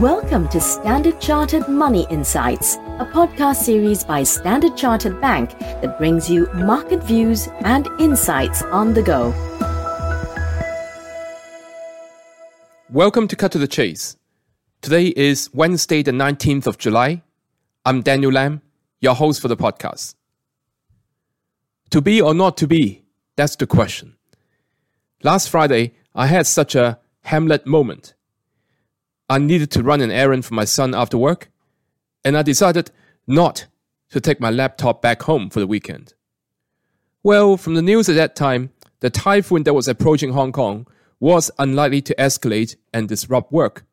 Welcome to Standard Chartered Money Insights, a podcast series by Standard Chartered Bank that brings you market views and insights on the go. Welcome to Cut to the Chase. Today is Wednesday, the 19th of July. I'm Daniel Lam, your host for the podcast. To be or not to be, that's the question. Last Friday, I had such a Hamlet moment. I needed to run an errand for my son after work, and I decided not to take my laptop back home for the weekend. Well, from the news at that time, the typhoon that was approaching Hong Kong was unlikely to escalate and disrupt work.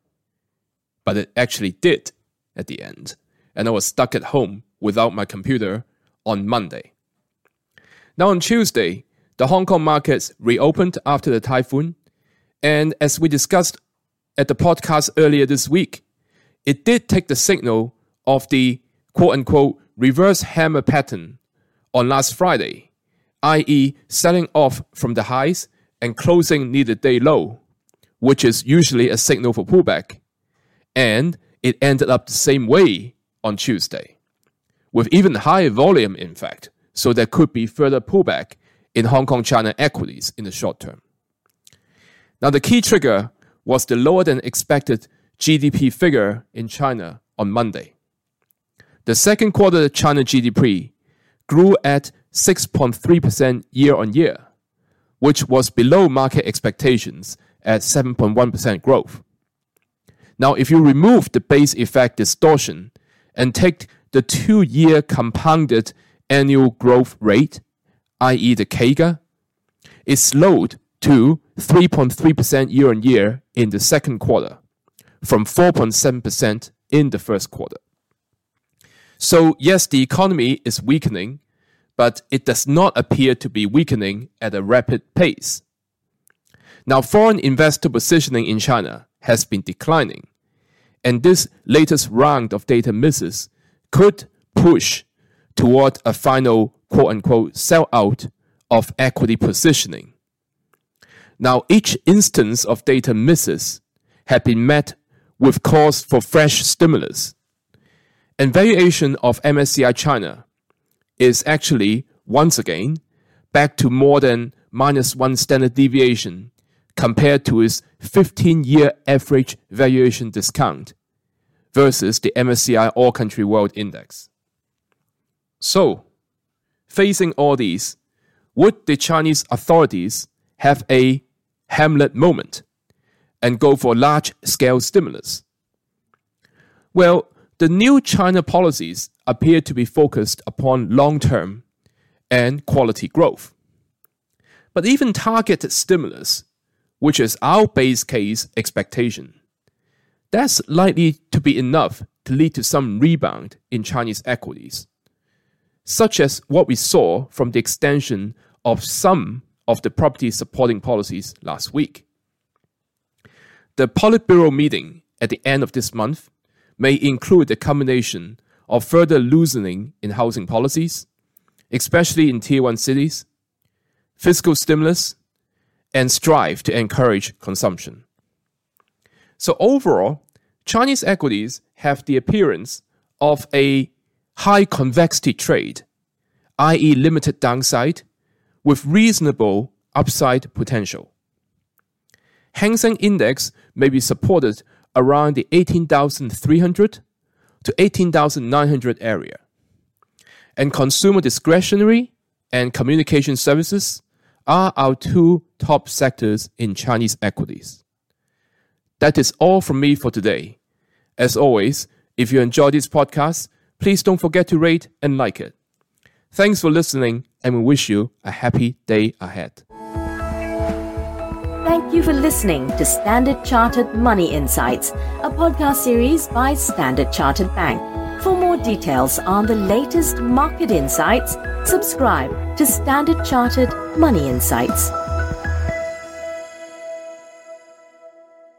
But it actually did at the end, and I was stuck at home without my computer on Monday. Now, on Tuesday, the Hong Kong markets reopened after the typhoon, and as we discussed at the podcast earlier this week, it did take the signal of the quote unquote reverse hammer pattern on last Friday, i.e., selling off from the highs and closing near the day low, which is usually a signal for pullback. And it ended up the same way on Tuesday, with even higher volume, in fact, so there could be further pullback in Hong Kong China equities in the short term. Now, the key trigger was the lower than expected GDP figure in China on Monday. The second quarter China GDP grew at 6.3% year on year, which was below market expectations at 7.1% growth. Now, if you remove the base effect distortion and take the two year compounded annual growth rate, i.e., the CAGR, it slowed to 3.3% year on year in the second quarter, from 4.7% in the first quarter. So, yes, the economy is weakening, but it does not appear to be weakening at a rapid pace. Now, foreign investor positioning in China has been declining, and this latest round of data misses could push toward a final quote unquote sell out of equity positioning now, each instance of data misses had been met with calls for fresh stimulus. And valuation of MSCI China is actually, once again, back to more than minus one standard deviation compared to its 15 year average valuation discount versus the MSCI All Country World Index. So, facing all these, would the Chinese authorities have a Hamlet moment and go for large scale stimulus? Well, the new China policies appear to be focused upon long term and quality growth. But even targeted stimulus, which is our base case expectation, that's likely to be enough to lead to some rebound in Chinese equities, such as what we saw from the extension of some of the property supporting policies last week. The Politburo meeting at the end of this month may include a combination of further loosening in housing policies, especially in tier 1 cities, fiscal stimulus, and strive to encourage consumption. So, overall, Chinese equities have the appearance of a high convexity trade, i.e., limited downside with reasonable upside potential. Hang Seng Index may be supported around the 18,300 to 18,900 area. And consumer discretionary and communication services are our two top sectors in Chinese equities. That is all from me for today. As always, if you enjoy this podcast, please don't forget to rate and like it. Thanks for listening, and we wish you a happy day ahead. Thank you for listening to Standard Chartered Money Insights, a podcast series by Standard Chartered Bank. For more details on the latest market insights, subscribe to Standard Chartered Money Insights.